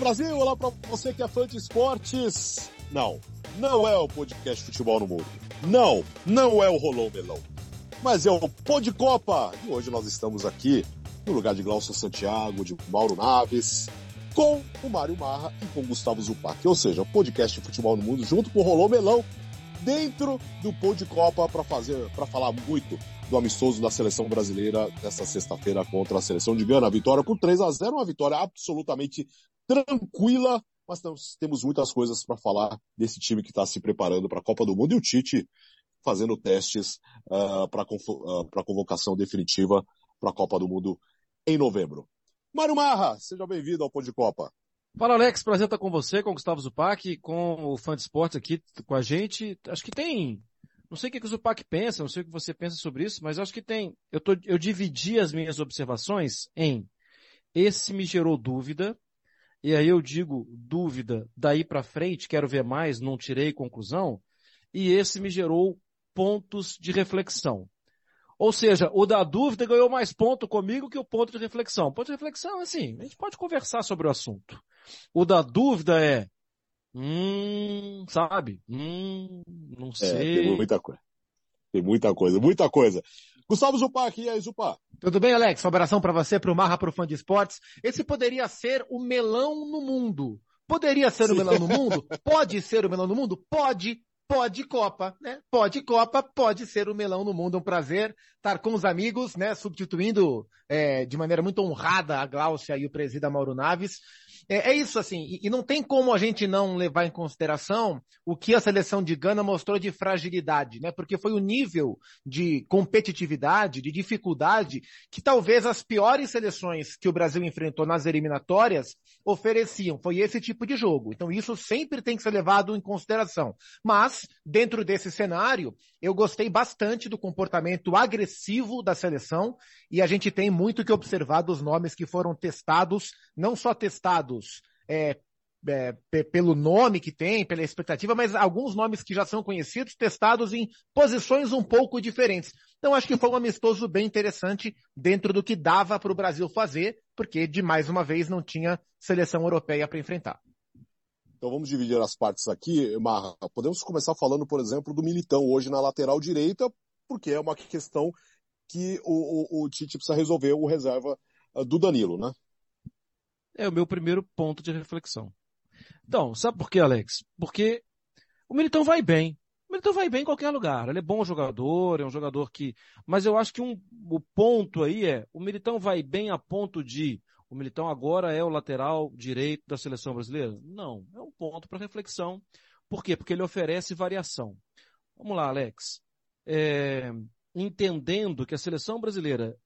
Brasil, olá para você que é fã de esportes. Não, não é o podcast Futebol no Mundo. Não, não é o Rolão Melão. Mas é o Pô de Copa. E hoje nós estamos aqui no lugar de Glaucio Santiago, de Mauro Naves, com o Mário Marra e com o Gustavo Zupac. Ou seja, o podcast Futebol no Mundo junto com o Rolão Melão dentro do Pô de Copa para fazer, para falar muito do amistoso da seleção brasileira desta sexta-feira contra a seleção de Gana. Vitória por 3 a 0 uma vitória absolutamente tranquila, mas temos muitas coisas para falar desse time que está se preparando para a Copa do Mundo e o Tite fazendo testes uh, para uh, a convocação definitiva para a Copa do Mundo em novembro. Mário Marra, seja bem-vindo ao Pô de Copa. Fala Alex, prazer estar com você, com o Gustavo Zupac, com o fã de esportes aqui com a gente. Acho que tem não sei o que, que o Zupac pensa, não sei o que você pensa sobre isso, mas acho que tem. Eu, tô, eu dividi as minhas observações em esse me gerou dúvida, e aí eu digo dúvida daí para frente, quero ver mais, não tirei conclusão, e esse me gerou pontos de reflexão. Ou seja, o da dúvida ganhou mais ponto comigo que o ponto de reflexão. Ponto de reflexão, assim, a gente pode conversar sobre o assunto. O da dúvida é, Hum, sabe? Hum, não sei. É, tem muita coisa. Tem muita coisa, muita coisa. Gustavo Zupac, e aí, Zupá? Tudo bem, Alex? Um abração para você, para o Marra, para o fã de esportes. Esse poderia ser o melão no mundo. Poderia ser Sim. o melão no mundo? Pode ser o melão no mundo? Pode, pode Copa, né? Pode Copa, pode ser o melão no mundo. É um prazer estar com os amigos, né? Substituindo é, de maneira muito honrada a Gláucia e o presida Mauro Naves. É, é isso, assim, e, e, não tem como a gente não levar em consideração o que a seleção de Gana mostrou de fragilidade, né? Porque foi o nível de competitividade, de dificuldade, que talvez as piores seleções que o Brasil enfrentou nas eliminatórias ofereciam. Foi esse tipo de jogo. Então isso sempre tem que ser levado em consideração. Mas, dentro desse cenário, eu gostei bastante do comportamento agressivo da seleção e a gente tem muito que observar dos nomes que foram testados, não só testados é, é, pelo nome que tem, pela expectativa, mas alguns nomes que já são conhecidos, testados em posições um pouco diferentes. Então acho que foi um amistoso bem interessante dentro do que dava para o Brasil fazer, porque de mais uma vez não tinha seleção europeia para enfrentar. Então vamos dividir as partes aqui, Marra. Podemos começar falando, por exemplo, do Militão hoje na lateral direita, porque é uma questão que o, o, o Tite precisa resolver o reserva uh, do Danilo, né? É o meu primeiro ponto de reflexão. Então, sabe por quê, Alex? Porque o Militão vai bem. O Militão vai bem em qualquer lugar. Ele é bom jogador, é um jogador que. Mas eu acho que um, o ponto aí é, o Militão vai bem a ponto de o Militão agora é o lateral direito da seleção brasileira? Não, é um ponto para reflexão. Por quê? Porque ele oferece variação. Vamos lá, Alex. É, entendendo que a seleção brasileira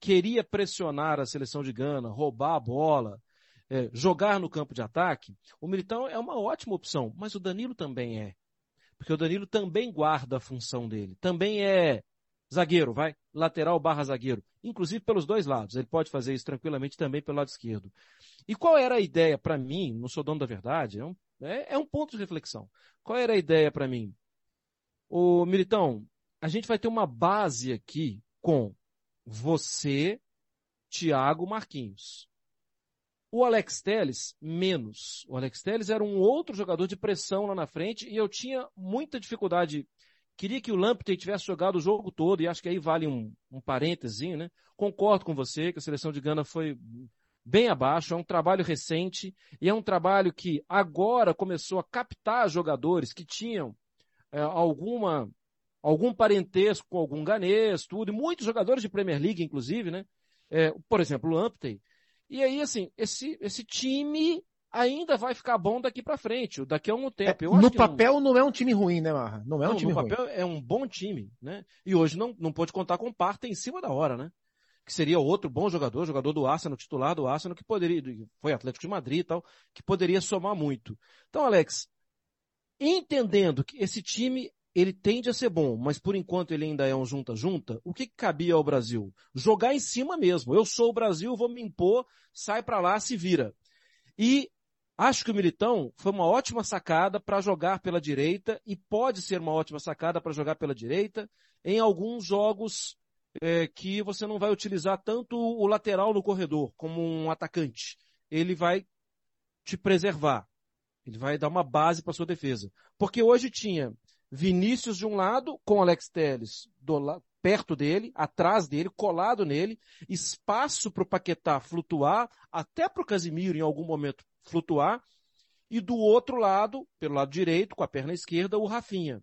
queria pressionar a seleção de Gana, roubar a bola, é, jogar no campo de ataque, o Militão é uma ótima opção, mas o Danilo também é. Porque o Danilo também guarda a função dele. Também é zagueiro, vai, lateral barra zagueiro, inclusive pelos dois lados. Ele pode fazer isso tranquilamente também pelo lado esquerdo. E qual era a ideia para mim? Não sou dono da verdade, é um, é, é um ponto de reflexão. Qual era a ideia para mim? O Militão, a gente vai ter uma base aqui com você, Thiago Marquinhos. O Alex Telles, menos. O Alex Telles era um outro jogador de pressão lá na frente e eu tinha muita dificuldade Queria que o Lamptey tivesse jogado o jogo todo, e acho que aí vale um, um parênteses, né? Concordo com você que a seleção de Gana foi bem abaixo, é um trabalho recente, e é um trabalho que agora começou a captar jogadores que tinham é, alguma, algum parentesco com algum ganês, tudo, e muitos jogadores de Premier League, inclusive, né? É, por exemplo, o Lamptey. E aí, assim, esse, esse time ainda vai ficar bom daqui para frente, daqui a um tempo. É, no papel não... não... é um time ruim, né, Marra? Não é um não, time no ruim. Papel é um bom time, né? E hoje não, não pode contar com Parta em cima da hora, né? Que seria outro bom jogador, jogador do Arsenal, titular do Arsenal, que poderia, foi Atlético de Madrid e tal, que poderia somar muito. Então, Alex, entendendo que esse time ele tende a ser bom, mas por enquanto ele ainda é um junta-junta, o que, que, cabia ao Brasil? Jogar em cima mesmo. Eu sou o Brasil, vou me impor, sai para lá, se vira. E Acho que o Militão foi uma ótima sacada para jogar pela direita e pode ser uma ótima sacada para jogar pela direita em alguns jogos é, que você não vai utilizar tanto o lateral no corredor como um atacante. Ele vai te preservar. Ele vai dar uma base para sua defesa. Porque hoje tinha Vinícius de um lado, com Alex Telles perto dele, atrás dele, colado nele, espaço para o Paquetá flutuar, até para o Casimiro em algum momento flutuar, e do outro lado, pelo lado direito, com a perna esquerda, o Rafinha.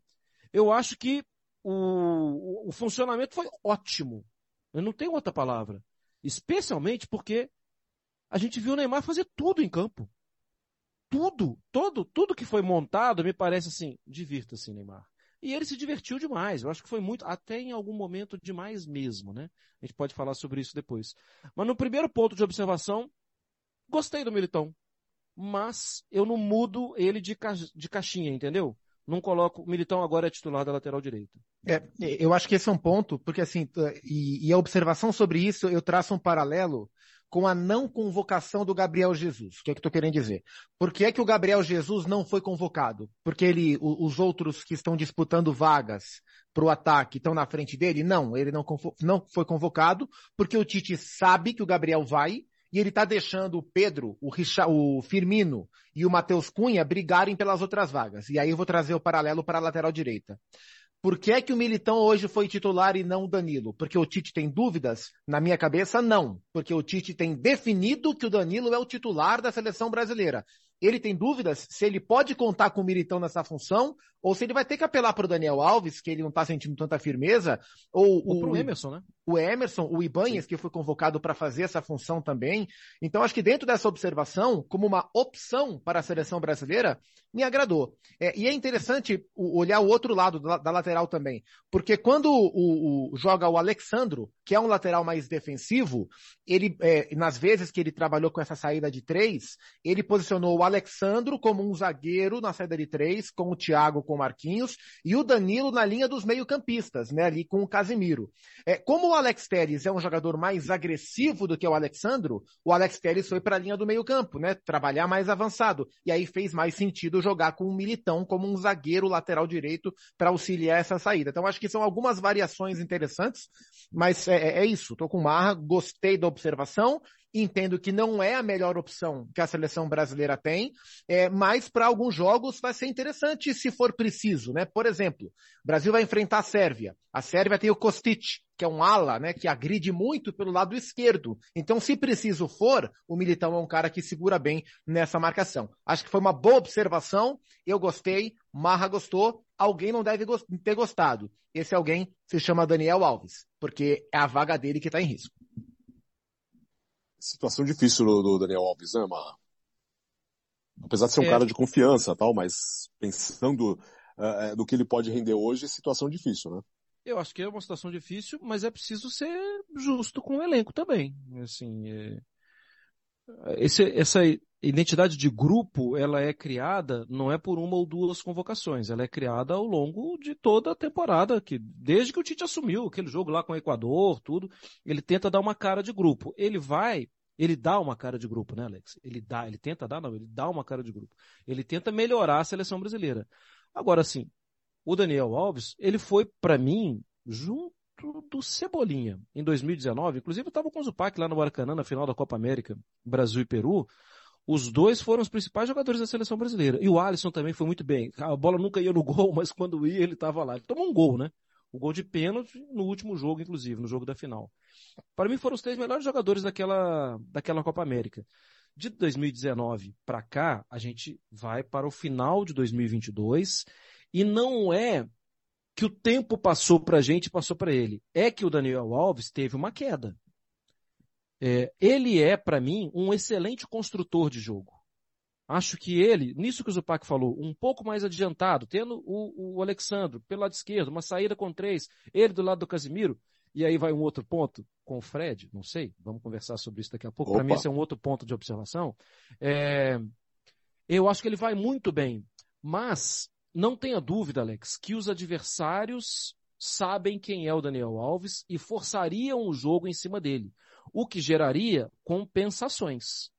Eu acho que o, o funcionamento foi ótimo. Eu não tenho outra palavra. Especialmente porque a gente viu o Neymar fazer tudo em campo. Tudo, todo, tudo que foi montado me parece assim, divirta-se, Neymar. E ele se divertiu demais. Eu acho que foi muito, até em algum momento demais mesmo, né? A gente pode falar sobre isso depois. Mas no primeiro ponto de observação, gostei do Militão mas eu não mudo ele de, ca... de caixinha, entendeu? Não coloco, o Militão agora é titular da lateral direita. É, eu acho que esse é um ponto, porque assim, e, e a observação sobre isso, eu traço um paralelo com a não convocação do Gabriel Jesus. O que é que estou querendo dizer? Por que é que o Gabriel Jesus não foi convocado? Porque ele, os outros que estão disputando vagas para o ataque estão na frente dele? Não, ele não, não foi convocado porque o Tite sabe que o Gabriel vai e ele está deixando o Pedro, o, Richard, o Firmino e o Matheus Cunha brigarem pelas outras vagas. E aí eu vou trazer o paralelo para a lateral direita. Por que é que o Militão hoje foi titular e não o Danilo? Porque o Tite tem dúvidas? Na minha cabeça, não. Porque o Tite tem definido que o Danilo é o titular da seleção brasileira. Ele tem dúvidas se ele pode contar com o Militão nessa função ou se ele vai ter que apelar para o Daniel Alves, que ele não está sentindo tanta firmeza, ou, ou o Emerson, né? O Emerson, o Ibanhes, que foi convocado para fazer essa função também. Então, acho que dentro dessa observação, como uma opção para a seleção brasileira, me agradou. É, e é interessante olhar o outro lado da, da lateral também, porque quando o, o, joga o Alexandro, que é um lateral mais defensivo, ele, é, nas vezes que ele trabalhou com essa saída de três, ele posicionou o Alexandro como um zagueiro na saída de três, com o Thiago com o Marquinhos, e o Danilo na linha dos meio-campistas, né, ali com o Casimiro. É, como o Alex Telles é um jogador mais agressivo do que o Alexandro, o Alex Telles foi para a linha do meio-campo, né, trabalhar mais avançado. E aí fez mais sentido jogar com um Militão como um zagueiro lateral direito para auxiliar essa saída. Então acho que são algumas variações interessantes, mas é, é, é isso. Tô com marra, gostei da observação entendo que não é a melhor opção que a seleção brasileira tem, é, mas para alguns jogos vai ser interessante se for preciso, né? Por exemplo, o Brasil vai enfrentar a Sérvia. A Sérvia tem o Kostic, que é um ala, né, que agride muito pelo lado esquerdo. Então, se preciso for, o Militão é um cara que segura bem nessa marcação. Acho que foi uma boa observação, eu gostei, Marra gostou, alguém não deve ter gostado. Esse alguém se chama Daniel Alves, porque é a vaga dele que está em risco situação difícil do, do Daniel Alves, né, Marra? Apesar de ser um é. cara de confiança tal, mas pensando uh, do que ele pode render hoje, situação difícil, né? Eu acho que é uma situação difícil, mas é preciso ser justo com o elenco também. Assim, é... Esse, essa identidade de grupo, ela é criada não é por uma ou duas convocações, ela é criada ao longo de toda a temporada, que desde que o Tite assumiu aquele jogo lá com o Equador, tudo, ele tenta dar uma cara de grupo. Ele vai, ele dá uma cara de grupo, né, Alex? Ele dá, ele tenta dar, não, ele dá uma cara de grupo. Ele tenta melhorar a seleção brasileira. Agora, sim, o Daniel Alves, ele foi, para mim, junto do Cebolinha, em 2019. Inclusive, eu estava com o Zupac lá no Maracanã, na final da Copa América, Brasil e Peru. Os dois foram os principais jogadores da seleção brasileira. E o Alisson também foi muito bem. A bola nunca ia no gol, mas quando ia ele estava lá. Ele tomou um gol, né? O gol de pênalti no último jogo, inclusive, no jogo da final. Para mim foram os três melhores jogadores daquela, daquela Copa América. De 2019 para cá, a gente vai para o final de 2022 e não é que o tempo passou para a gente passou para ele. É que o Daniel Alves teve uma queda. É, ele é, para mim, um excelente construtor de jogo. Acho que ele, nisso que o Zupac falou, um pouco mais adiantado, tendo o, o Alexandre pelo lado esquerdo, uma saída com três, ele do lado do Casimiro, e aí vai um outro ponto com o Fred, não sei, vamos conversar sobre isso daqui a pouco. Para mim, esse é um outro ponto de observação. É, eu acho que ele vai muito bem, mas não tenha dúvida, Alex, que os adversários sabem quem é o Daniel Alves e forçariam o jogo em cima dele, o que geraria compensações.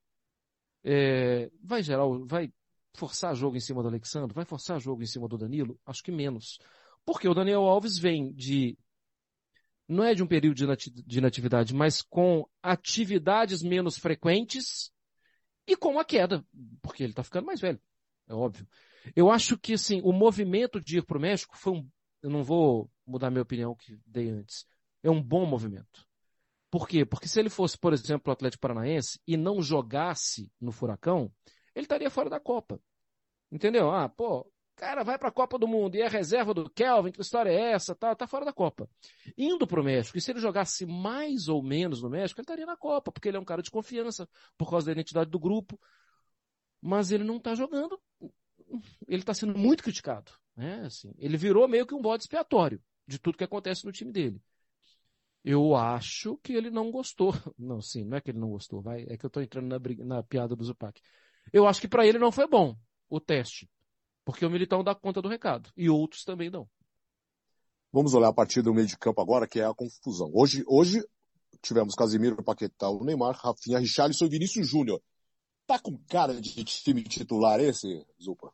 É, vai gerar, vai forçar jogo em cima do Alexandre? Vai forçar jogo em cima do Danilo? Acho que menos. Porque o Daniel Alves vem de não é de um período de inatividade, mas com atividades menos frequentes e com a queda, porque ele está ficando mais velho, é óbvio. Eu acho que, assim, o movimento de ir para o México foi um, eu não vou mudar minha opinião que dei antes, é um bom movimento. Por quê? Porque se ele fosse, por exemplo, o Atlético Paranaense e não jogasse no Furacão, ele estaria fora da Copa. Entendeu? Ah, pô, cara vai para a Copa do Mundo e é reserva do Kelvin, que história é essa? Tá, tá fora da Copa. Indo para o México, e se ele jogasse mais ou menos no México, ele estaria na Copa, porque ele é um cara de confiança, por causa da identidade do grupo. Mas ele não está jogando. Ele está sendo muito criticado. Né? Assim, ele virou meio que um bode expiatório de tudo que acontece no time dele. Eu acho que ele não gostou. Não, sim, não é que ele não gostou, vai. É que eu estou entrando na, na piada do Zupac. Eu acho que para ele não foi bom o teste. Porque o Militão dá conta do recado. E outros também dão. Vamos olhar a partir do meio de campo agora, que é a confusão. Hoje, hoje tivemos Casimiro, Paquetá, o Neymar, Rafinha, Richarlison e Vinícius Júnior. Tá com cara de time titular esse, Zupa?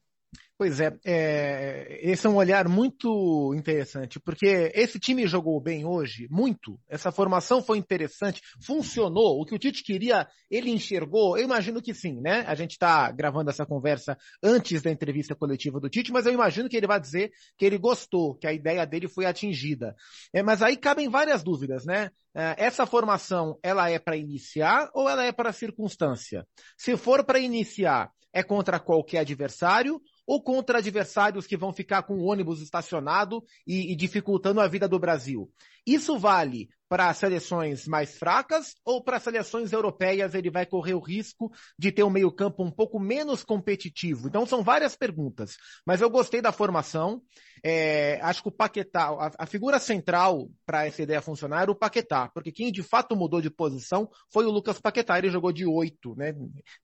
Pois é, é, esse é um olhar muito interessante, porque esse time jogou bem hoje, muito. Essa formação foi interessante, funcionou. O que o Tite queria, ele enxergou. Eu imagino que sim, né? A gente está gravando essa conversa antes da entrevista coletiva do Tite, mas eu imagino que ele vai dizer que ele gostou, que a ideia dele foi atingida. É, mas aí cabem várias dúvidas, né? É, essa formação, ela é para iniciar ou ela é para circunstância? Se for para iniciar, é contra qualquer adversário ou contra adversários que vão ficar com o ônibus estacionado e, e dificultando a vida do Brasil. Isso vale para seleções mais fracas ou para seleções europeias ele vai correr o risco de ter um meio-campo um pouco menos competitivo? Então são várias perguntas, mas eu gostei da formação. É, acho que o Paquetá, a, a figura central para essa ideia funcionar era o Paquetá, porque quem de fato mudou de posição foi o Lucas Paquetá. Ele jogou de 8, né?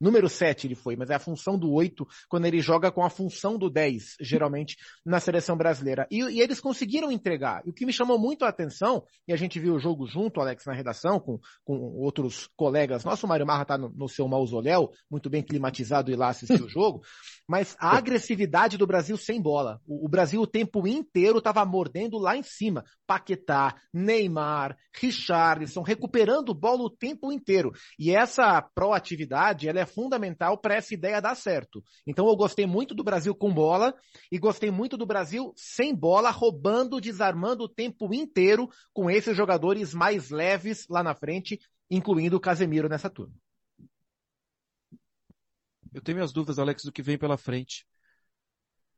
Número 7 ele foi, mas é a função do 8 quando ele joga com a função do 10, geralmente, na seleção brasileira. E, e eles conseguiram entregar. E o que me chamou muito a atenção, e a gente viu o jogo jogo junto, Alex, na redação, com, com outros colegas. Nosso Mário Marra está no, no, seu mausoléu, muito bem climatizado e lá assistiu o jogo. Mas a agressividade do Brasil sem bola. O, o Brasil o tempo inteiro estava mordendo lá em cima. Paquetá, Neymar, Richarlison, recuperando bola o tempo inteiro. E essa proatividade, ela é fundamental para essa ideia dar certo. Então eu gostei muito do Brasil com bola e gostei muito do Brasil sem bola, roubando, desarmando o tempo inteiro com esses jogadores mais leves lá na frente, incluindo o Casemiro nessa turma. Eu tenho minhas dúvidas, Alex, do que vem pela frente.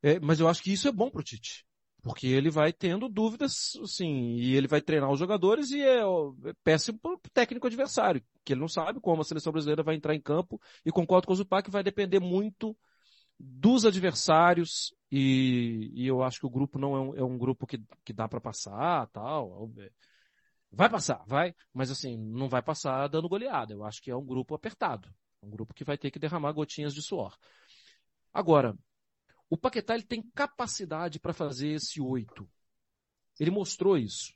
É, mas eu acho que isso é bom pro Tite. Porque ele vai tendo dúvidas, sim, e ele vai treinar os jogadores e é, é péssimo pro técnico adversário, que ele não sabe como a seleção brasileira vai entrar em campo, e concordo com o Zupac, vai depender muito dos adversários, e, e eu acho que o grupo não é um, é um grupo que, que dá para passar, tal. Vai passar, vai, mas assim, não vai passar dando goleada. Eu acho que é um grupo apertado. Um grupo que vai ter que derramar gotinhas de suor. Agora, o Paquetá ele tem capacidade para fazer esse oito. Ele mostrou isso.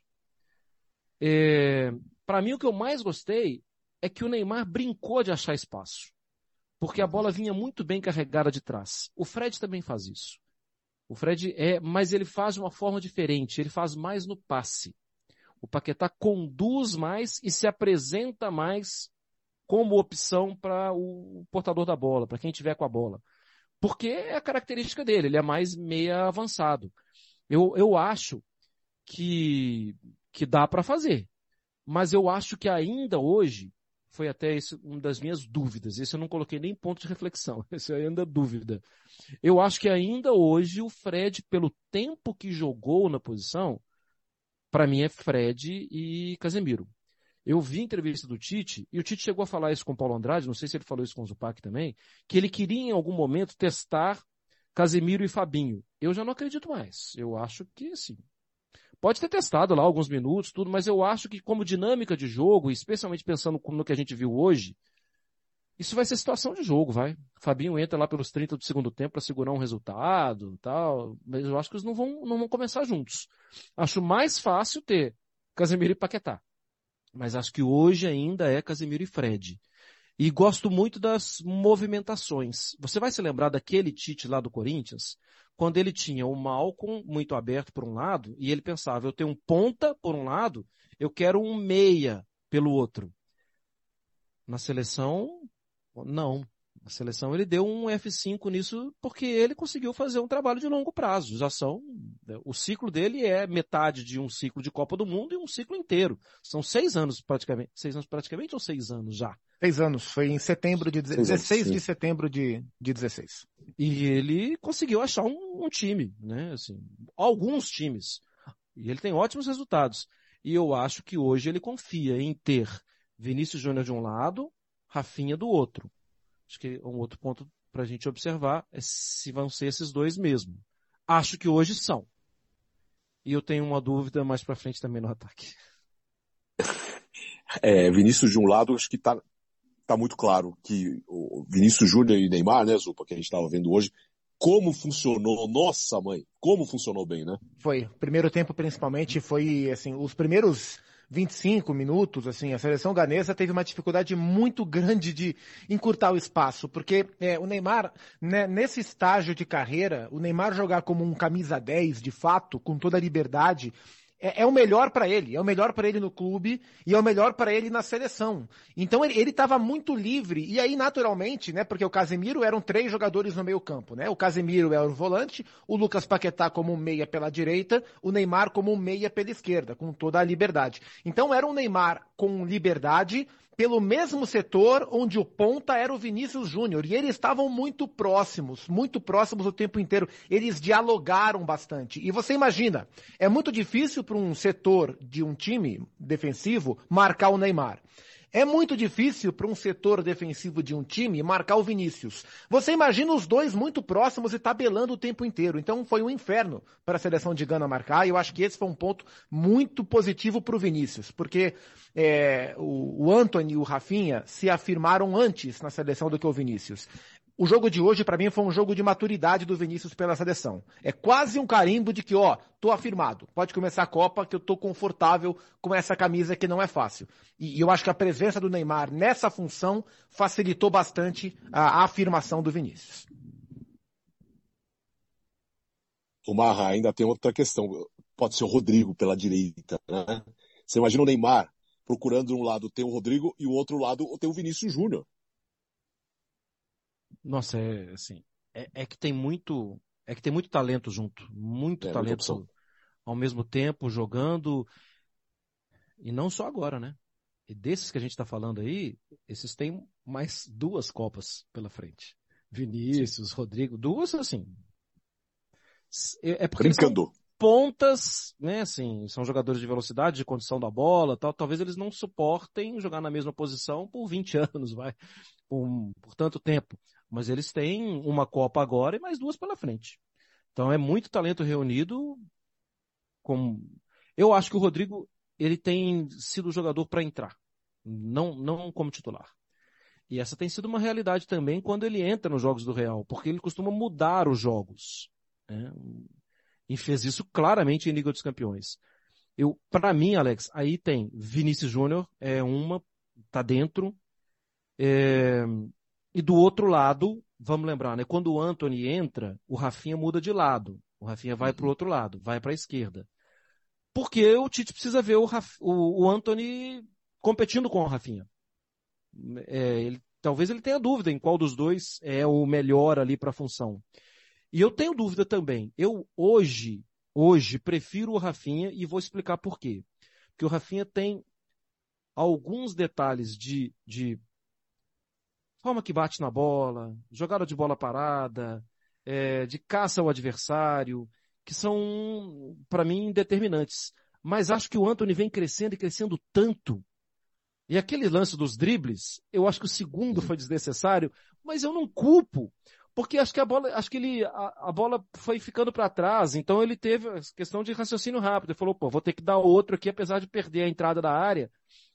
É, para mim, o que eu mais gostei é que o Neymar brincou de achar espaço. Porque a bola vinha muito bem carregada de trás. O Fred também faz isso. O Fred é, mas ele faz de uma forma diferente. Ele faz mais no passe. O Paquetá conduz mais e se apresenta mais como opção para o portador da bola, para quem tiver com a bola. Porque é a característica dele, ele é mais meia avançado. Eu, eu acho que, que dá para fazer. Mas eu acho que ainda hoje, foi até isso, uma das minhas dúvidas. Esse eu não coloquei nem ponto de reflexão. Esse é ainda dúvida. Eu acho que ainda hoje o Fred, pelo tempo que jogou na posição, para mim é Fred e Casemiro. Eu vi a entrevista do Tite, e o Tite chegou a falar isso com o Paulo Andrade, não sei se ele falou isso com o Zupac também, que ele queria em algum momento testar Casemiro e Fabinho. Eu já não acredito mais. Eu acho que sim. Pode ter testado lá alguns minutos, tudo, mas eu acho que como dinâmica de jogo, especialmente pensando no que a gente viu hoje, isso vai ser situação de jogo, vai. Fabinho entra lá pelos 30 do segundo tempo para segurar um resultado, tal, mas eu acho que eles não vão, não vão começar juntos. Acho mais fácil ter Casemiro e Paquetá. Mas acho que hoje ainda é Casemiro e Fred. E gosto muito das movimentações. Você vai se lembrar daquele Tite lá do Corinthians, quando ele tinha o Malcom muito aberto por um lado, e ele pensava, eu tenho um ponta por um lado, eu quero um meia pelo outro. Na seleção, não. A seleção ele deu um F5 nisso porque ele conseguiu fazer um trabalho de longo prazo. Já são, o ciclo dele é metade de um ciclo de Copa do Mundo e um ciclo inteiro. São seis anos praticamente, seis anos praticamente ou seis anos já? Seis anos, foi em setembro de, 16 de setembro de, de 16. E ele conseguiu achar um, um time, né, assim, alguns times. E ele tem ótimos resultados. E eu acho que hoje ele confia em ter Vinícius Júnior de um lado, Rafinha do outro. Acho que um outro ponto para a gente observar é se vão ser esses dois mesmo. Acho que hoje são. E eu tenho uma dúvida mais para frente também no ataque. É, Vinícius de um lado, acho que está tá muito claro que o Vinícius Júnior e Neymar, né, Zupa, que a gente estava vendo hoje, como funcionou, nossa mãe, como funcionou bem, né? Foi. Primeiro tempo, principalmente, foi, assim, os primeiros 25 minutos, assim, a seleção ganesa teve uma dificuldade muito grande de encurtar o espaço, porque é, o Neymar, né, nesse estágio de carreira, o Neymar jogar como um camisa 10, de fato, com toda a liberdade, é, é o melhor para ele, é o melhor para ele no clube e é o melhor para ele na seleção. Então ele estava muito livre e aí naturalmente, né, porque o Casemiro eram três jogadores no meio campo, né? O Casemiro era o volante, o Lucas Paquetá como meia pela direita, o Neymar como meia pela esquerda, com toda a liberdade. Então era um Neymar com liberdade, pelo mesmo setor onde o ponta era o Vinícius Júnior. E eles estavam muito próximos, muito próximos o tempo inteiro. Eles dialogaram bastante. E você imagina, é muito difícil para um setor de um time defensivo marcar o Neymar. É muito difícil para um setor defensivo de um time marcar o Vinícius. Você imagina os dois muito próximos e tabelando o tempo inteiro. Então foi um inferno para a seleção de Gana marcar. E eu acho que esse foi um ponto muito positivo para o Vinícius, porque é, o, o Anthony e o Rafinha se afirmaram antes na seleção do que o Vinícius. O jogo de hoje, para mim, foi um jogo de maturidade do Vinícius pela seleção. É quase um carimbo de que, ó, tô afirmado. Pode começar a Copa, que eu tô confortável com essa camisa que não é fácil. E, e eu acho que a presença do Neymar nessa função facilitou bastante a, a afirmação do Vinícius. O Marra ainda tem outra questão. Pode ser o Rodrigo pela direita, né? Você imagina o Neymar procurando de um lado tem o Rodrigo e o outro lado tem o Vinícius Júnior. Nossa, é assim, é, é, que tem muito, é que tem muito talento junto, muito é, talento ao mesmo tempo jogando e não só agora, né? E desses que a gente está falando aí, esses têm mais duas copas pela frente. Vinícius, Sim. Rodrigo, duas assim. É, é porque Brincando. São pontas, né, assim, são jogadores de velocidade, de condição da bola, tal. Talvez eles não suportem jogar na mesma posição por 20 anos, vai, por, por tanto tempo. Mas eles têm uma Copa agora e mais duas pela frente. Então é muito talento reunido. Com... Eu acho que o Rodrigo ele tem sido o jogador para entrar, não, não como titular. E essa tem sido uma realidade também quando ele entra nos jogos do Real, porque ele costuma mudar os jogos. Né? E fez isso claramente em Liga dos Campeões. Eu, para mim, Alex, aí tem Vinícius Júnior, é uma, tá dentro. É, e do outro lado, vamos lembrar, né? Quando o Anthony entra, o Rafinha muda de lado. O Rafinha vai para o uhum. outro lado, vai para a esquerda. Porque o Tite precisa ver o, Raf... o, o Anthony competindo com o Rafinha. É, ele, talvez ele tenha dúvida em qual dos dois é o melhor ali para a função. E eu tenho dúvida também. Eu hoje, hoje, prefiro o Rafinha e vou explicar por quê. Porque o Rafinha tem alguns detalhes de, de forma que bate na bola, jogada de bola parada, é, de caça ao adversário, que são, para mim, determinantes. Mas acho que o Anthony vem crescendo e crescendo tanto. E aquele lance dos dribles, eu acho que o segundo foi desnecessário, mas eu não culpo, porque acho que a bola, acho que ele, a, a bola foi ficando para trás, então ele teve a questão de raciocínio rápido. Ele falou, pô, vou ter que dar outro aqui, apesar de perder a entrada da área.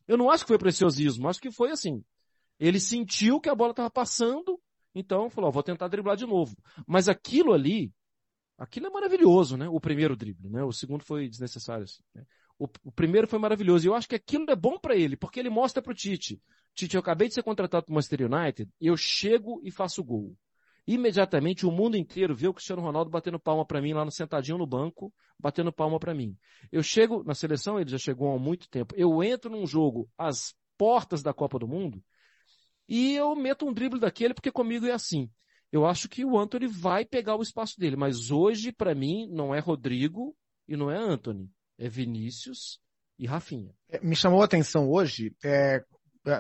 Eu não acho que foi preciosismo, acho que foi assim, ele sentiu que a bola estava passando, então falou, vou tentar driblar de novo. Mas aquilo ali, aquilo é maravilhoso, né? O primeiro drible, né? O segundo foi desnecessário. Assim, né? o, o, primeiro foi maravilhoso. E eu acho que aquilo é bom para ele, porque ele mostra para o Tite. Tite, eu acabei de ser contratado para o Manchester United, eu chego e faço gol. Imediatamente o mundo inteiro vê o Cristiano Ronaldo batendo palma para mim lá no sentadinho no banco, batendo palma para mim. Eu chego na seleção, ele já chegou há muito tempo. Eu entro num jogo às portas da Copa do Mundo e eu meto um drible daquele porque comigo é assim. Eu acho que o Anthony vai pegar o espaço dele, mas hoje, para mim, não é Rodrigo e não é Anthony. É Vinícius e Rafinha. É, me chamou a atenção hoje, é,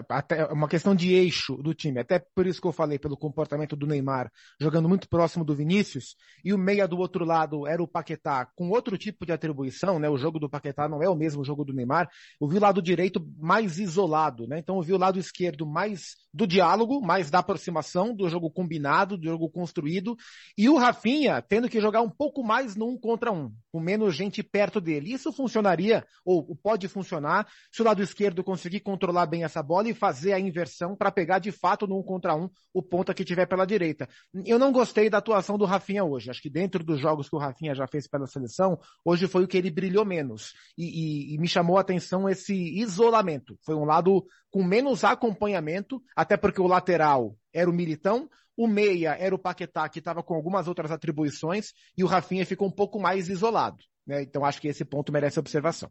até uma questão de eixo do time. Até por isso que eu falei pelo comportamento do Neymar jogando muito próximo do Vinícius e o meia do outro lado era o Paquetá com outro tipo de atribuição, né? O jogo do Paquetá não é o mesmo jogo do Neymar. Eu vi o lado direito mais isolado, né? Então eu vi o lado esquerdo mais do diálogo, mais da aproximação, do jogo combinado, do jogo construído e o Rafinha tendo que jogar um pouco mais no um contra um, com menos gente perto dele. Isso funcionaria ou pode funcionar se o lado esquerdo conseguir controlar bem essa bola bola e fazer a inversão para pegar de fato no um contra um o ponta que tiver pela direita. Eu não gostei da atuação do Rafinha hoje. Acho que dentro dos jogos que o Rafinha já fez pela seleção, hoje foi o que ele brilhou menos. E, e, e me chamou a atenção esse isolamento. Foi um lado com menos acompanhamento, até porque o lateral era o Militão, o meia era o Paquetá, que estava com algumas outras atribuições, e o Rafinha ficou um pouco mais isolado. Né? Então acho que esse ponto merece observação.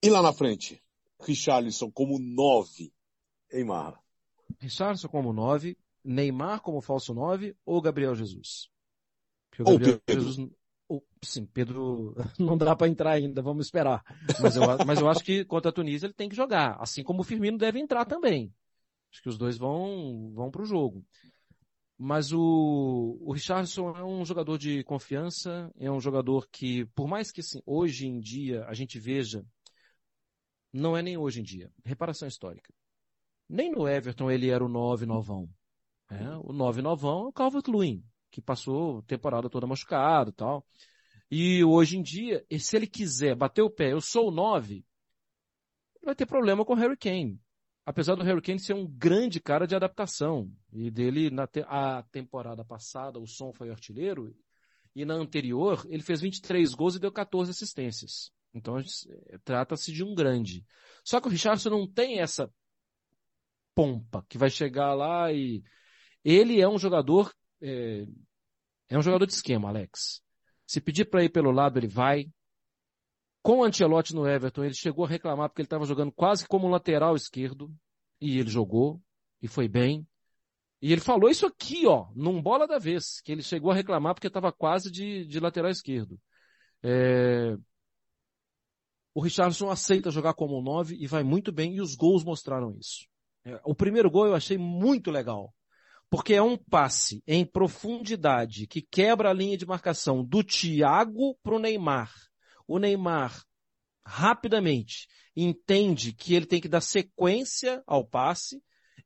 E lá na frente? Richarlison como nove em Marra? Richarlison como nove, Neymar como falso nove ou Gabriel Jesus? Porque o Gabriel ou Pedro. Jesus, ou, sim, Pedro não dá para entrar ainda, vamos esperar. Mas eu, mas eu acho que contra a Tunísia ele tem que jogar, assim como o Firmino deve entrar também. Acho que os dois vão, vão para o jogo. Mas o, o Richardson é um jogador de confiança, é um jogador que, por mais que assim, hoje em dia a gente veja não é nem hoje em dia. Reparação histórica. Nem no Everton ele era o 9 novão. É, o 9 novão é o Calvert-Lewin, que passou a temporada toda machucado tal. E hoje em dia, se ele quiser bater o pé, eu sou o 9, vai ter problema com o Harry Kane. Apesar do Harry Kane ser um grande cara de adaptação. E dele, na te a temporada passada, o som foi artilheiro. E na anterior, ele fez 23 gols e deu 14 assistências. Então é, trata-se de um grande. Só que o Richardson não tem essa pompa que vai chegar lá e ele é um jogador é, é um jogador de esquema, Alex. Se pedir para ir pelo lado, ele vai. Com o Ancelotti no Everton, ele chegou a reclamar porque ele estava jogando quase como lateral esquerdo e ele jogou e foi bem. E ele falou isso aqui, ó, num bola da vez, que ele chegou a reclamar porque estava quase de, de lateral esquerdo. É, o Richardson aceita jogar como 9 e vai muito bem, e os gols mostraram isso. É, o primeiro gol eu achei muito legal, porque é um passe em profundidade que quebra a linha de marcação do Thiago para o Neymar. O Neymar rapidamente entende que ele tem que dar sequência ao passe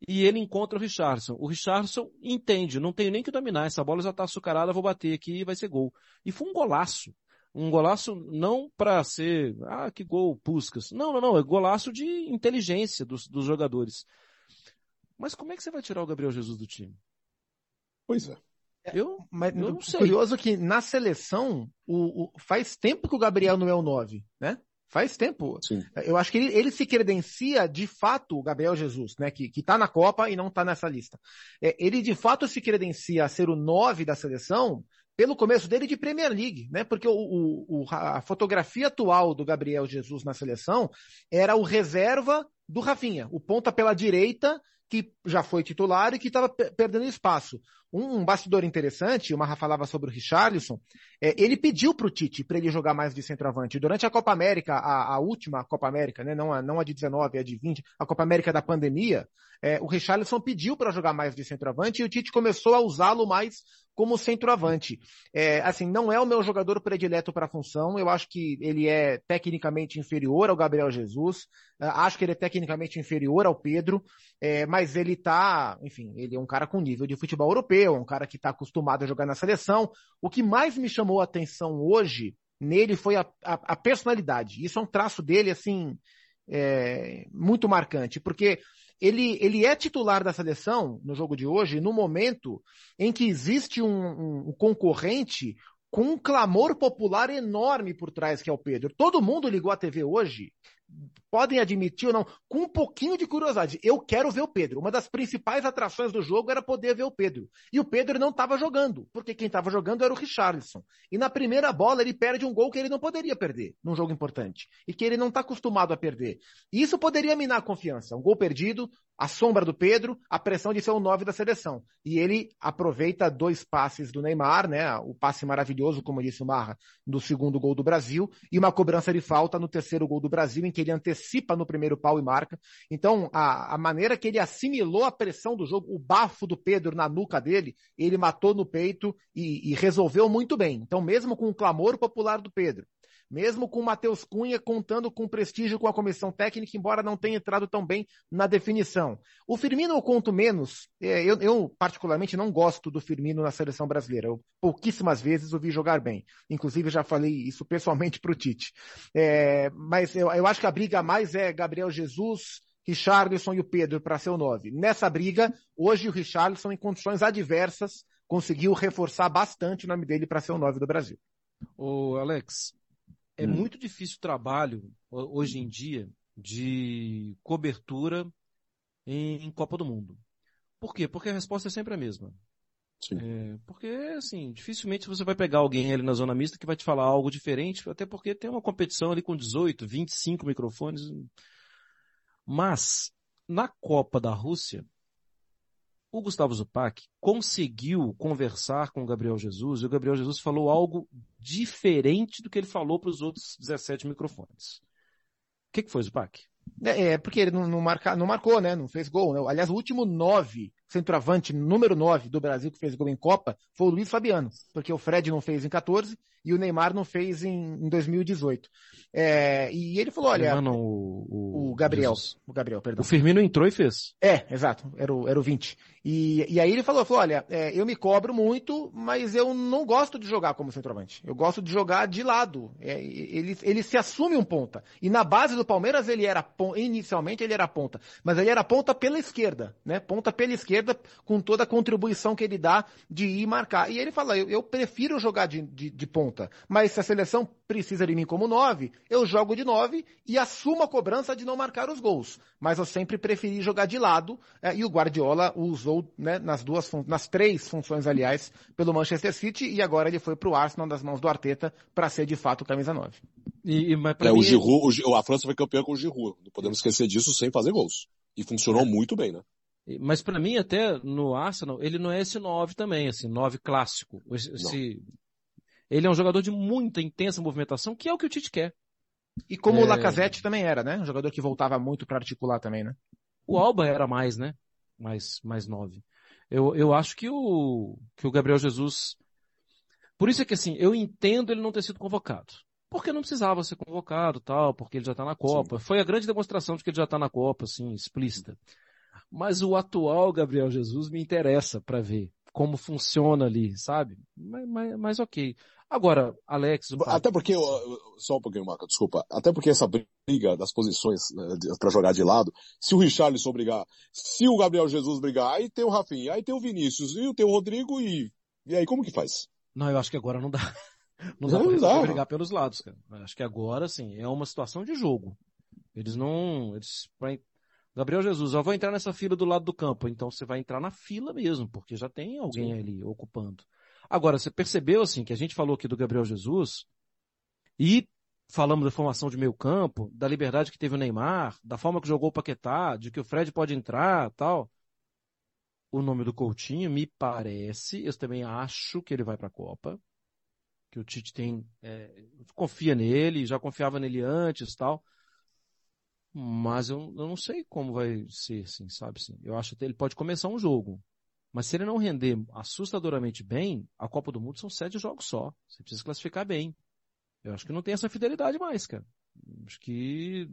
e ele encontra o Richardson. O Richardson entende, não tenho nem que dominar, essa bola já está açucarada, vou bater aqui e vai ser gol. E foi um golaço. Um golaço não para ser, ah, que gol, Puskas. Não, não, não, é golaço de inteligência dos, dos jogadores. Mas como é que você vai tirar o Gabriel Jesus do time? Pois é. Eu, mas, eu não sei. Curioso que na seleção, o, o, faz tempo que o Gabriel não é o 9, né? Faz tempo. Sim. Eu acho que ele, ele, se credencia de fato o Gabriel Jesus, né? Que, que tá na Copa e não tá nessa lista. É, ele de fato se credencia a ser o 9 da seleção pelo começo dele de Premier League, né? Porque o, o, a fotografia atual do Gabriel Jesus na seleção era o reserva do Rafinha, o ponta pela direita que já foi titular e que estava perdendo espaço. Um, um, bastidor interessante, o Marra falava sobre o Richarlison, é, ele pediu para o Tite para ele jogar mais de centroavante. Durante a Copa América, a, a, última Copa América, né, não, a, não a de 19, a de 20, a Copa América da pandemia, é, o Richarlison pediu para jogar mais de centroavante e o Tite começou a usá-lo mais como centroavante. É, assim, não é o meu jogador predileto para a função. Eu acho que ele é tecnicamente inferior ao Gabriel Jesus. É, acho que ele é tecnicamente inferior ao Pedro. É, mas ele tá, enfim, ele é um cara com nível de futebol europeu, um cara que está acostumado a jogar na seleção. O que mais me chamou a atenção hoje nele foi a, a, a personalidade. Isso é um traço dele, assim, é, muito marcante, porque ele, ele é titular da seleção no jogo de hoje no momento em que existe um, um, um concorrente com um clamor popular enorme por trás, que é o Pedro. Todo mundo ligou a TV hoje podem admitir ou não, com um pouquinho de curiosidade. Eu quero ver o Pedro. Uma das principais atrações do jogo era poder ver o Pedro. E o Pedro não estava jogando, porque quem estava jogando era o Richarlison. E na primeira bola ele perde um gol que ele não poderia perder num jogo importante. E que ele não está acostumado a perder. E isso poderia minar a confiança. Um gol perdido, a sombra do Pedro, a pressão de ser o nove da seleção. E ele aproveita dois passes do Neymar, né? O passe maravilhoso, como disse o Marra, do segundo gol do Brasil, e uma cobrança de falta no terceiro gol do Brasil, em que ele antecipa no primeiro pau e marca. Então, a, a maneira que ele assimilou a pressão do jogo, o bafo do Pedro na nuca dele, ele matou no peito e, e resolveu muito bem. Então, mesmo com o clamor popular do Pedro, mesmo com o Matheus Cunha contando com prestígio com a comissão técnica, embora não tenha entrado tão bem na definição. O Firmino eu conto menos, é, eu, eu, particularmente não gosto do Firmino na seleção brasileira, eu pouquíssimas vezes o vi jogar bem, inclusive já falei isso pessoalmente para o Tite. É, mas eu, eu acho que a briga mais é Gabriel Jesus, Richarlison e o Pedro para ser o nove. Nessa briga, hoje o Richarlison, em condições adversas, conseguiu reforçar bastante o nome dele para ser o nove do Brasil. O Alex, é hum. muito difícil o trabalho, hoje em dia, de cobertura em, Copa do Mundo. Por quê? Porque a resposta é sempre a mesma. É, porque, assim, dificilmente você vai pegar alguém ali na zona mista que vai te falar algo diferente, até porque tem uma competição ali com 18, 25 microfones. Mas, na Copa da Rússia, o Gustavo Zupac conseguiu conversar com o Gabriel Jesus e o Gabriel Jesus falou algo diferente do que ele falou para os outros 17 microfones. O que, que foi, Zupac? É, é, porque ele não, não, marca, não marcou, né? Não fez gol. Né? Aliás, o último nove, centroavante número 9 do Brasil que fez gol em Copa foi o Luiz Fabiano, porque o Fred não fez em 14 e o Neymar não fez em, em 2018. É, e ele falou, olha... Não, o, o, o, Gabriel. Jesus. O Gabriel, perdão. O Firmino entrou e fez. É, exato. Era o, era o 20. E, e aí ele falou, falou olha, é, eu me cobro muito, mas eu não gosto de jogar como centroavante. Eu gosto de jogar de lado. É, ele, ele se assume um ponta. E na base do Palmeiras ele era, inicialmente ele era ponta. Mas ele era ponta pela esquerda, né? Ponta pela esquerda, com toda a contribuição que ele dá de ir marcar. E ele fala, eu, eu prefiro jogar de, de, de ponta. Mas se a seleção precisa de mim como nove, eu jogo de nove e assumo a cobrança de não marcar os gols. Mas eu sempre preferi jogar de lado, é, e o Guardiola usou né, nas duas, nas três funções, aliás, pelo Manchester City e agora ele foi para o Arsenal das mãos do Arteta para ser de fato camisa 9. E, e, é, mim... o Giroud, o, a França foi campeã com o Giroud, não podemos esquecer disso sem fazer gols. E funcionou é. muito bem, né? Mas para mim até no Arsenal, ele não é esse 9 também, assim, 9 clássico. Esse, ele é um jogador de muita intensa movimentação, que é o que o Tite quer. E como é... o Lacazette também era, né? Um jogador que voltava muito para articular também, né? O Alba era mais, né? mais, mais nove. Eu, eu acho que o, que o Gabriel Jesus. Por isso é que assim, eu entendo ele não ter sido convocado. Porque não precisava ser convocado tal, porque ele já está na Copa. Sim. Foi a grande demonstração de que ele já está na Copa, assim, explícita. Mas o atual Gabriel Jesus me interessa para ver como funciona ali, sabe? Mas, mas, mas ok. Agora, Alex. Até porque, só um pouquinho, Marca, desculpa. Até porque essa briga das posições né, para jogar de lado, se o Richarlison brigar, se o Gabriel Jesus brigar, aí tem o Rafinha, aí tem o Vinícius, e tem o Rodrigo, e, e aí como que faz? Não, eu acho que agora não dá. Não dá não, pra brigar pelos lados, cara. Acho que agora, sim, é uma situação de jogo. Eles não. Eles, Gabriel Jesus, eu vou entrar nessa fila do lado do campo. Então você vai entrar na fila mesmo, porque já tem alguém sim. ali ocupando. Agora, você percebeu assim que a gente falou aqui do Gabriel Jesus e falamos da formação de meio campo, da liberdade que teve o Neymar, da forma que jogou o Paquetá, de que o Fred pode entrar, tal. O nome do Coutinho me parece, eu também acho que ele vai para a Copa, que o Tite tem é, confia nele, já confiava nele antes, tal. Mas eu, eu não sei como vai ser, assim, sabe? Assim, eu acho que ele pode começar um jogo. Mas se ele não render assustadoramente bem, a Copa do Mundo são sete jogos só. Você precisa classificar bem. Eu acho que não tem essa fidelidade mais, cara. Acho que,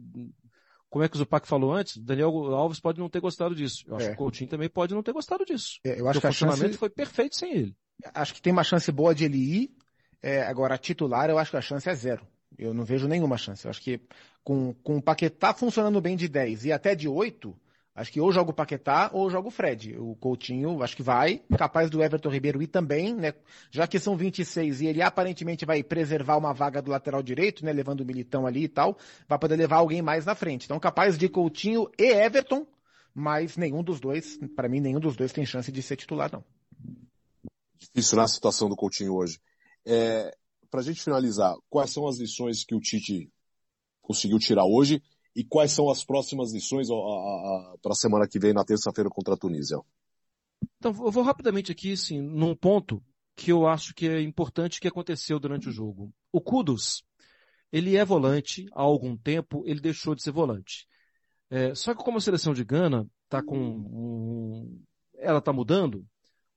como é que o Zupac falou antes, Daniel Alves pode não ter gostado disso. Eu acho é. que o Coutinho também pode não ter gostado disso. É, eu acho que o funcionamento chance... foi perfeito sem ele. Acho que tem uma chance boa de ele ir. É, agora, titular, eu acho que a chance é zero. Eu não vejo nenhuma chance. Eu acho que com, com o Paquetá funcionando bem de 10 e até de 8, Acho que ou joga o Paquetá ou joga o Fred. O Coutinho, acho que vai. Capaz do Everton Ribeiro ir também, né? Já que são 26 e ele aparentemente vai preservar uma vaga do lateral direito, né? Levando o Militão ali e tal. Vai poder levar alguém mais na frente. Então, capaz de Coutinho e Everton, mas nenhum dos dois, para mim, nenhum dos dois tem chance de ser titular, não. Difícil na situação do Coutinho hoje. É, pra gente finalizar, quais são as lições que o Tite conseguiu tirar hoje E quais são as próximas lições para a semana que vem, na terça-feira, contra a Tunísia? Então, eu vou rapidamente aqui, assim, num ponto que eu acho que é importante que aconteceu durante o jogo. O Kudus, ele é volante há algum tempo, ele deixou de ser volante. É, só que como a seleção de Gana tá com um, ela está mudando,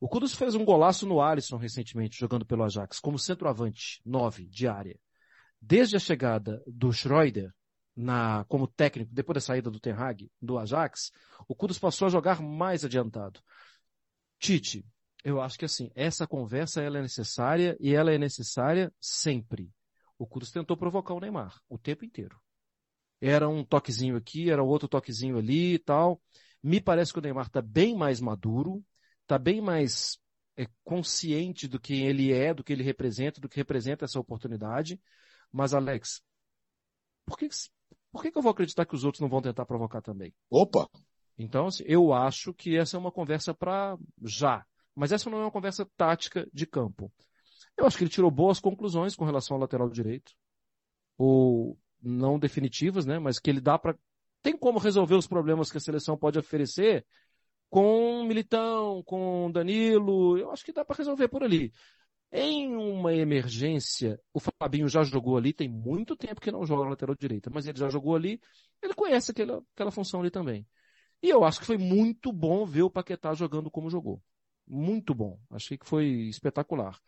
o Kudus fez um golaço no Alisson recentemente, jogando pelo Ajax, como centroavante, 9 de área. Desde a chegada do Schroeder, na, como técnico, depois da saída do Ten Hag, do Ajax, o Kudus passou a jogar mais adiantado. Tite, eu acho que assim, essa conversa ela é necessária e ela é necessária sempre. O Kudus tentou provocar o Neymar o tempo inteiro. Era um toquezinho aqui, era outro toquezinho ali e tal. Me parece que o Neymar está bem mais maduro, está bem mais é, consciente do que ele é, do que ele representa, do que representa essa oportunidade. Mas, Alex, por que, por que, que eu vou acreditar que os outros não vão tentar provocar também? Opa! Então, assim, eu acho que essa é uma conversa para já. Mas essa não é uma conversa tática de campo. Eu acho que ele tirou boas conclusões com relação ao lateral direito. Ou não definitivas, né? Mas que ele dá para tem como resolver os problemas que a seleção pode oferecer com Militão, com Danilo. Eu acho que dá para resolver por ali. Em uma emergência, o Fabinho já jogou ali, tem muito tempo que não joga lateral direita, mas ele já jogou ali, ele conhece aquela, aquela função ali também. E eu acho que foi muito bom ver o Paquetá jogando como jogou. Muito bom. Achei que foi espetacular.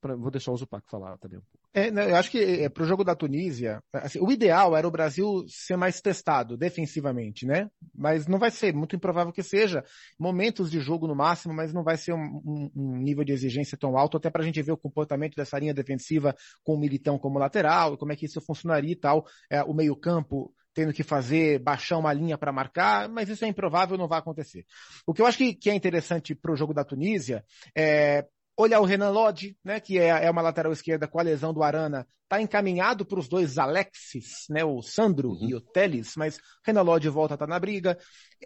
Pra, vou deixar o Zupac falar também um pouco. É, eu acho que é, para o jogo da Tunísia, assim, o ideal era o Brasil ser mais testado defensivamente, né? Mas não vai ser, muito improvável que seja. Momentos de jogo no máximo, mas não vai ser um, um, um nível de exigência tão alto, até para a gente ver o comportamento dessa linha defensiva com o Militão como lateral, como é que isso funcionaria e tal. É, o meio-campo tendo que fazer, baixar uma linha para marcar, mas isso é improvável, não vai acontecer. O que eu acho que, que é interessante para o jogo da Tunísia é olhar o Renan Lodge, né, que é, é uma lateral esquerda com a lesão do Arana, está encaminhado para os dois Alexis, né, o Sandro uhum. e o Teles, mas Renan Lodge volta a estar tá na briga.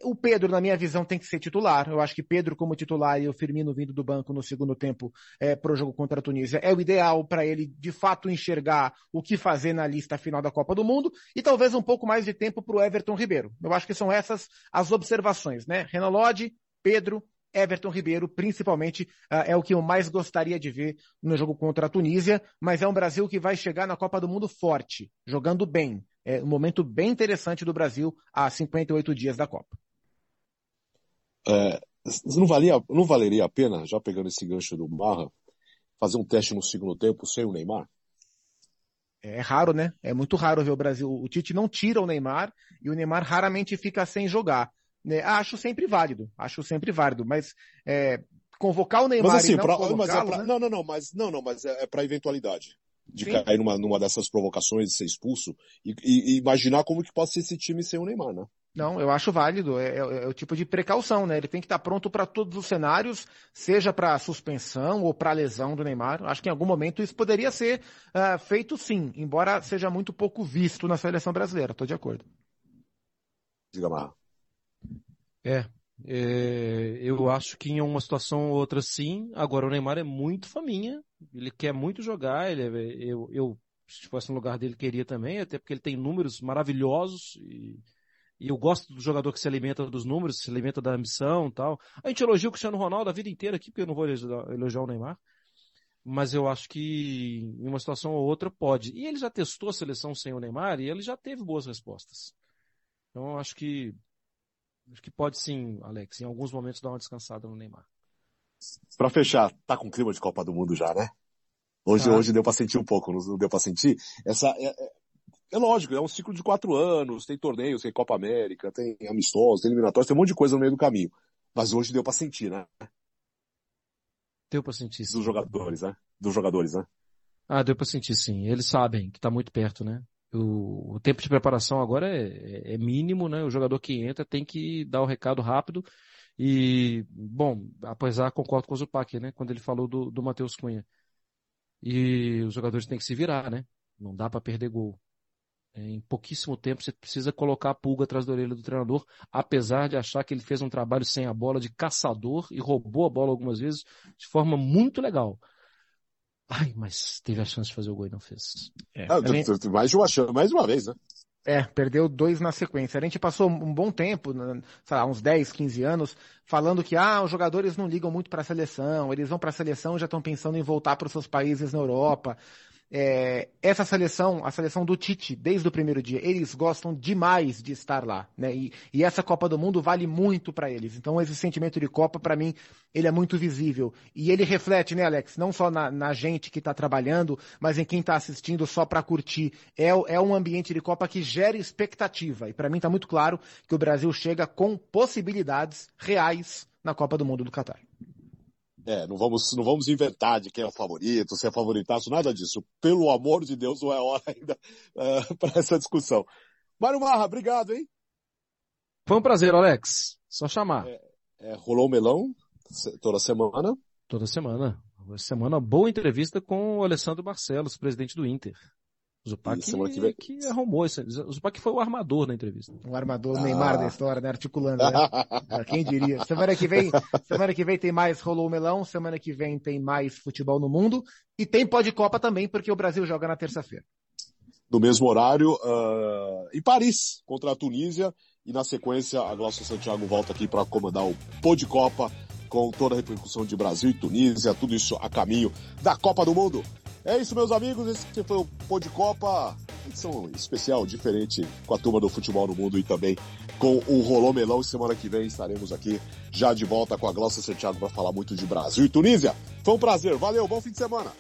O Pedro, na minha visão, tem que ser titular. Eu acho que Pedro como titular e o Firmino vindo do banco no segundo tempo é, para o jogo contra a Tunísia é o ideal para ele, de fato, enxergar o que fazer na lista final da Copa do Mundo e talvez um pouco mais de tempo para o Everton Ribeiro. Eu acho que são essas as observações, né? Renan Lodge, Pedro, Everton Ribeiro, principalmente, uh, é o que eu mais gostaria de ver no jogo contra a Tunísia, mas é um Brasil que vai chegar na Copa do Mundo forte, jogando bem. É um momento bem interessante do Brasil há 58 dias da Copa. É, não, valia, não valeria a pena, já pegando esse gancho do Marra, fazer um teste no segundo tempo sem o Neymar? É raro, né? É muito raro ver o Brasil. O Tite não tira o Neymar e o Neymar raramente fica sem jogar. Né? Acho sempre válido, acho sempre válido, mas é, convocar o Neymar mas, assim, e não pra, mas é pra, né? Não, não, não, mas não, não, mas é, é para eventualidade de Sim. cair numa, numa dessas provocações de ser expulso e, e, e, imaginar como que pode ser esse time sem o Neymar, né? Não, eu acho válido. É, é, é o tipo de precaução, né? Ele tem que estar pronto para todos os cenários, seja para suspensão ou para lesão do Neymar. Acho que em algum momento isso poderia ser uh, feito sim, embora seja muito pouco visto na seleção brasileira. Estou de acordo. Diga, Marra. É, é, eu acho que em uma situação ou outra sim. Agora o Neymar é muito faminha, ele quer muito jogar, ele, é, eu, eu, se fosse no lugar dele, queria também, até porque ele tem números maravilhosos e, e eu gosto do jogador que se alimenta dos números, se alimenta da ambição tal. A gente elogia o Cristiano Ronaldo a vida inteira aqui, porque eu não vou elogiar o Neymar. Mas eu acho que em uma situação ou outra pode. E ele já testou a seleção sem o Neymar e ele já teve boas respostas. Então eu acho que Acho que pode sim, Alex, em alguns momentos dar uma descansada no Neymar. Para fechar, tá com clima de Copa do Mundo já, né? Hoje, ah. hoje deu para sentir um pouco, não deu para sentir? Essa é, é, é, lógico, é um ciclo de quatro anos, tem torneios, tem Copa América, tem amistosos, tem eliminatórios, tem um monte de coisa no meio do caminho. Mas hoje deu para sentir, né? Deu para sentir sim. Dos jogadores, né? Dos jogadores, né? Ah, deu para sentir sim. Eles sabem que tá muito perto, né? O, o tempo de preparação agora é, é, mínimo, né? O jogador que entra tem que dar o recado rápido. E, bom, apesar, concordo com o Zupac, né? Quando ele falou do, do Matheus Cunha. E os jogadores têm que se virar, né? Não dá para perder gol. É, em pouquíssimo tempo você precisa colocar a pulga atrás da orelha do treinador, apesar de achar que ele fez um trabalho sem a bola de caçador e roubou a bola algumas vezes de forma muito legal. Ai, mas teve a chance de fazer o gol e não fez. É, ah, mais de uma chance, mais uma vez, né? É, perdeu dois na sequência. A gente passou um bom tempo, né, sei lá, uns 10, 15 anos, falando que ah, os jogadores não ligam muito para a seleção, eles vão para a seleção e já estão pensando em voltar para os seus países na Europa é, essa seleção, a seleção do Tite, desde o primeiro dia, eles gostam demais de estar lá, né? E, e essa Copa do Mundo vale muito para eles. Então esse sentimento de Copa, para mim, ele é muito visível. E ele reflete, né, Alex? Não só na, na gente que está trabalhando, mas em quem está assistindo só para curtir. É, é um ambiente de Copa que gera expectativa. E para mim está muito claro que o Brasil chega com possibilidades reais na Copa do Mundo do Catar. É, não vamos, não vamos inventar de quem é o favorito, se é favoritaço, nada disso. Pelo amor de Deus, não é hora ainda uh, é, para essa discussão. Mário Marra, obrigado, hein? Foi um prazer, Alex. Só chamar. É, é, rolou o melão toda semana. Toda semana. Semana, boa entrevista com o Alessandro Barcelos, presidente do Inter. O Zupac que, vem... que arrumou isso. O Zupac foi o armador da entrevista. O armador ah. Neymar da história, né? Articulando, né? Ah, quem diria? Semana que vem, semana que vem tem mais Rolou o Melão, semana que vem tem mais futebol no mundo e tem pó de Copa também, porque o Brasil joga na terça-feira. No mesmo horário, uh, em Paris, contra a Tunísia, e na sequência a Glaucia Santiago volta aqui para comandar o pó de Copa com toda a repercussão de Brasil e Tunísia, tudo isso a caminho da Copa do Mundo. É isso, meus amigos. Esse foi o Pô de Copa, edição especial, diferente com a turma do futebol no mundo e também com o Rolô Melão. Semana que vem estaremos aqui já de volta com a Glaucia Santiago para falar muito de Brasil e Tunísia. Foi um prazer. Valeu, bom fim de semana.